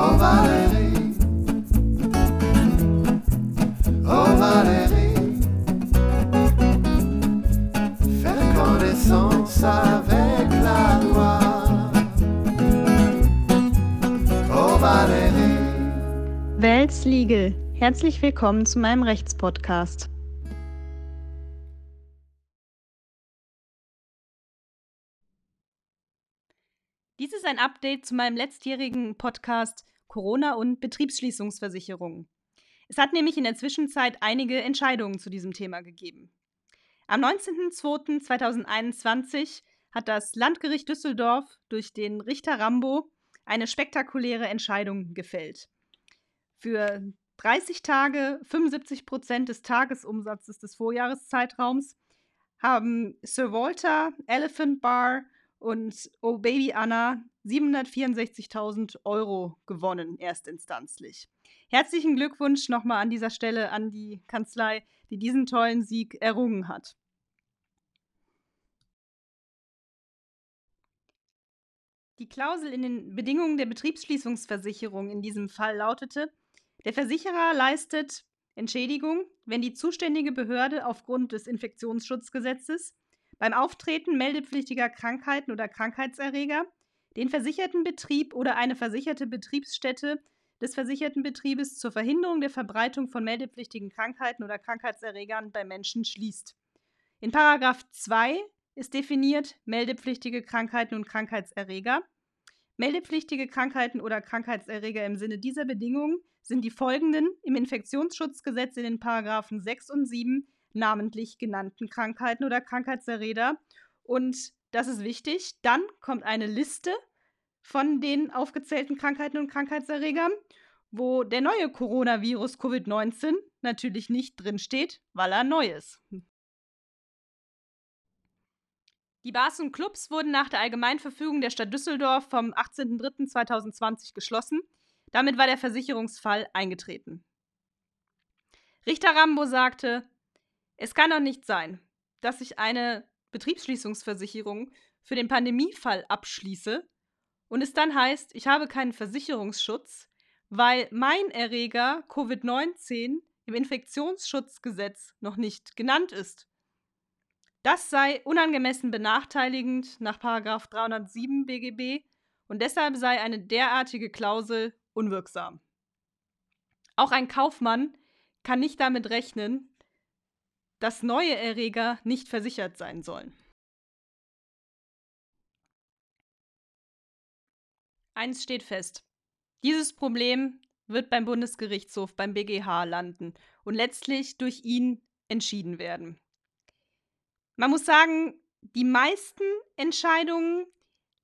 Oh Valérie, oh Valérie, faire connaissance avec la loi. Oh Valérie. Welts Legal. Herzlich willkommen zu meinem Rechtspodcast. Dies ist ein Update zu meinem letztjährigen Podcast Corona und Betriebsschließungsversicherungen. Es hat nämlich in der Zwischenzeit einige Entscheidungen zu diesem Thema gegeben. Am 19.02.2021 hat das Landgericht Düsseldorf durch den Richter Rambo eine spektakuläre Entscheidung gefällt. Für 30 Tage 75 Prozent des Tagesumsatzes des Vorjahreszeitraums haben Sir Walter, Elephant Bar und Oh Baby Anna 764.000 Euro gewonnen, erstinstanzlich. Herzlichen Glückwunsch nochmal an dieser Stelle an die Kanzlei, die diesen tollen Sieg errungen hat. Die Klausel in den Bedingungen der Betriebsschließungsversicherung in diesem Fall lautete, der Versicherer leistet Entschädigung, wenn die zuständige Behörde aufgrund des Infektionsschutzgesetzes beim Auftreten meldepflichtiger Krankheiten oder Krankheitserreger den versicherten Betrieb oder eine versicherte Betriebsstätte des versicherten Betriebes zur Verhinderung der Verbreitung von meldepflichtigen Krankheiten oder Krankheitserregern bei Menschen schließt. In Paragraph 2 ist definiert meldepflichtige Krankheiten und Krankheitserreger. Meldepflichtige Krankheiten oder Krankheitserreger im Sinne dieser Bedingungen sind die folgenden im Infektionsschutzgesetz in den Paragraphen 6 und 7 namentlich genannten Krankheiten oder Krankheitserreger. Und das ist wichtig. Dann kommt eine Liste von den aufgezählten Krankheiten und Krankheitserregern, wo der neue Coronavirus Covid-19 natürlich nicht drinsteht, weil er neu ist. Die Bars und Clubs wurden nach der Allgemeinverfügung der Stadt Düsseldorf vom 18.03.2020 geschlossen. Damit war der Versicherungsfall eingetreten. Richter Rambo sagte, es kann doch nicht sein, dass ich eine Betriebsschließungsversicherung für den Pandemiefall abschließe und es dann heißt, ich habe keinen Versicherungsschutz, weil mein Erreger Covid-19 im Infektionsschutzgesetz noch nicht genannt ist. Das sei unangemessen benachteiligend nach 307 BGB und deshalb sei eine derartige Klausel unwirksam. Auch ein Kaufmann kann nicht damit rechnen, dass neue Erreger nicht versichert sein sollen. Eins steht fest. Dieses Problem wird beim Bundesgerichtshof, beim BGH landen und letztlich durch ihn entschieden werden. Man muss sagen, die meisten Entscheidungen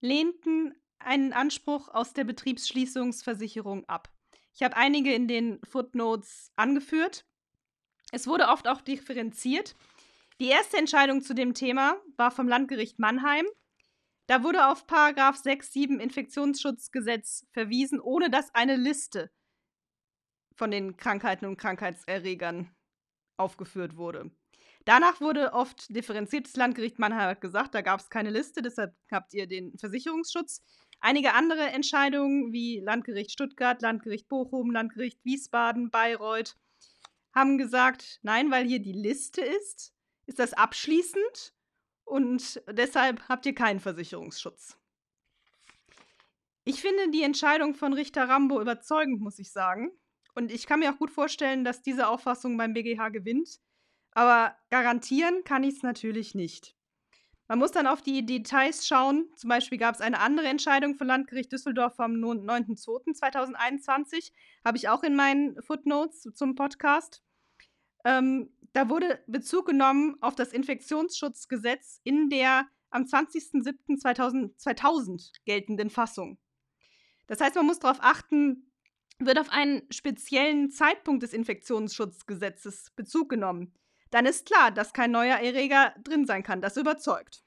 lehnten einen Anspruch aus der Betriebsschließungsversicherung ab. Ich habe einige in den Footnotes angeführt. Es wurde oft auch differenziert. Die erste Entscheidung zu dem Thema war vom Landgericht Mannheim. Da wurde auf Paragraph 6, 7 Infektionsschutzgesetz verwiesen, ohne dass eine Liste von den Krankheiten und Krankheitserregern aufgeführt wurde. Danach wurde oft differenziert. Das Landgericht Mannheim hat gesagt, da gab es keine Liste, deshalb habt ihr den Versicherungsschutz. Einige andere Entscheidungen wie Landgericht Stuttgart, Landgericht Bochum, Landgericht Wiesbaden, Bayreuth haben gesagt, nein, weil hier die Liste ist, ist das abschließend und deshalb habt ihr keinen Versicherungsschutz. Ich finde die Entscheidung von Richter Rambo überzeugend, muss ich sagen. Und ich kann mir auch gut vorstellen, dass diese Auffassung beim BGH gewinnt. Aber garantieren kann ich es natürlich nicht. Man muss dann auf die Details schauen. Zum Beispiel gab es eine andere Entscheidung von Landgericht Düsseldorf vom 9.2.2021. Habe ich auch in meinen Footnotes zum Podcast. Ähm, da wurde Bezug genommen auf das Infektionsschutzgesetz in der am 20.07.2000 2000 geltenden Fassung. Das heißt, man muss darauf achten, wird auf einen speziellen Zeitpunkt des Infektionsschutzgesetzes Bezug genommen dann ist klar, dass kein neuer Erreger drin sein kann. Das überzeugt.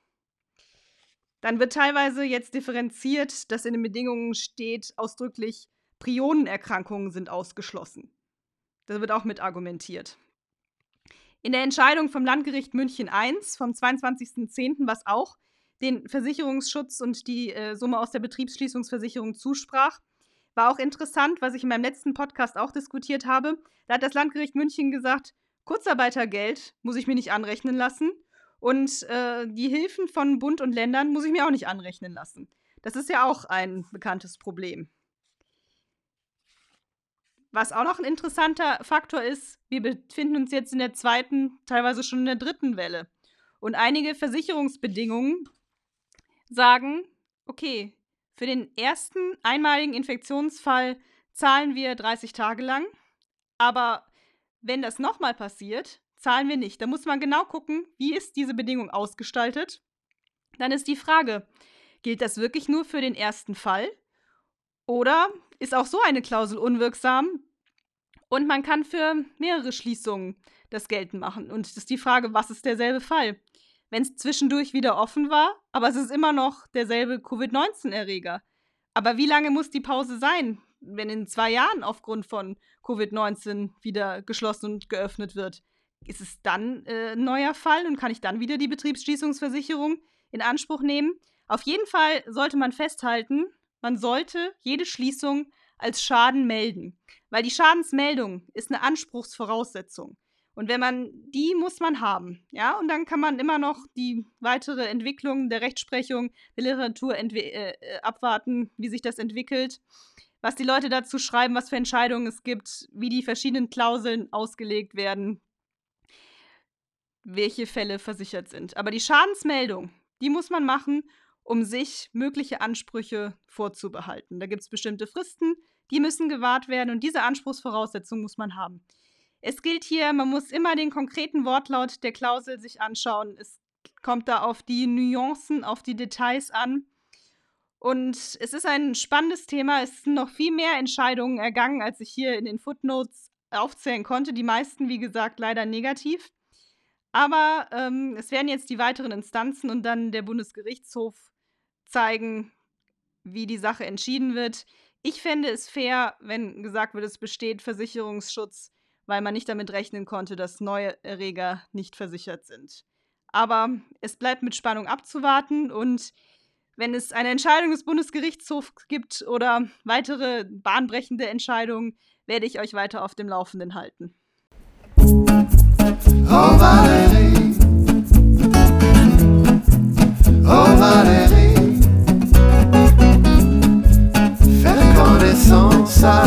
Dann wird teilweise jetzt differenziert, dass in den Bedingungen steht ausdrücklich, Prionenerkrankungen sind ausgeschlossen. Das wird auch mit argumentiert. In der Entscheidung vom Landgericht München I vom 22.10., was auch den Versicherungsschutz und die äh, Summe aus der Betriebsschließungsversicherung zusprach, War auch interessant, was ich in meinem letzten Podcast auch diskutiert habe. Da hat das Landgericht München gesagt, Kurzarbeitergeld muss ich mir nicht anrechnen lassen und äh, die Hilfen von Bund und Ländern muss ich mir auch nicht anrechnen lassen. Das ist ja auch ein bekanntes Problem. Was auch noch ein interessanter Faktor ist, wir befinden uns jetzt in der zweiten, teilweise schon in der dritten Welle. Und einige Versicherungsbedingungen sagen, okay, für den ersten einmaligen Infektionsfall zahlen wir 30 Tage lang, aber wenn das nochmal passiert, zahlen wir nicht. Da muss man genau gucken, wie ist diese Bedingung ausgestaltet. Dann ist die Frage, gilt das wirklich nur für den ersten Fall? Oder ist auch so eine Klausel unwirksam? Und man kann für mehrere Schließungen das geltend machen. Und es ist die Frage, was ist derselbe Fall? Wenn es zwischendurch wieder offen war, aber es ist immer noch derselbe Covid-19-Erreger. Aber wie lange muss die Pause sein, wenn in zwei Jahren aufgrund von Covid-19 wieder geschlossen und geöffnet wird? Ist es dann äh, ein neuer Fall und kann ich dann wieder die Betriebsschließungsversicherung in Anspruch nehmen? Auf jeden Fall sollte man festhalten, man sollte jede Schließung als Schaden melden, weil die Schadensmeldung ist eine Anspruchsvoraussetzung. Und wenn man die muss man haben, ja, und dann kann man immer noch die weitere Entwicklung der Rechtsprechung, der Literatur äh, äh, abwarten, wie sich das entwickelt, was die Leute dazu schreiben, was für Entscheidungen es gibt, wie die verschiedenen Klauseln ausgelegt werden, welche Fälle versichert sind. Aber die Schadensmeldung, die muss man machen, um sich mögliche Ansprüche vorzubehalten. Da gibt es bestimmte Fristen, die müssen gewahrt werden und diese Anspruchsvoraussetzung muss man haben. Es gilt hier, man muss immer den konkreten Wortlaut der Klausel sich anschauen. Es kommt da auf die Nuancen, auf die Details an. Und es ist ein spannendes Thema. Es sind noch viel mehr Entscheidungen ergangen, als ich hier in den Footnotes aufzählen konnte. Die meisten, wie gesagt, leider negativ. Aber ähm, es werden jetzt die weiteren Instanzen und dann der Bundesgerichtshof zeigen, wie die Sache entschieden wird. Ich fände es fair, wenn gesagt wird, es besteht Versicherungsschutz weil man nicht damit rechnen konnte, dass neue Erreger nicht versichert sind. Aber es bleibt mit Spannung abzuwarten und wenn es eine Entscheidung des Bundesgerichtshofs gibt oder weitere bahnbrechende Entscheidungen, werde ich euch weiter auf dem Laufenden halten. Oh, dançar.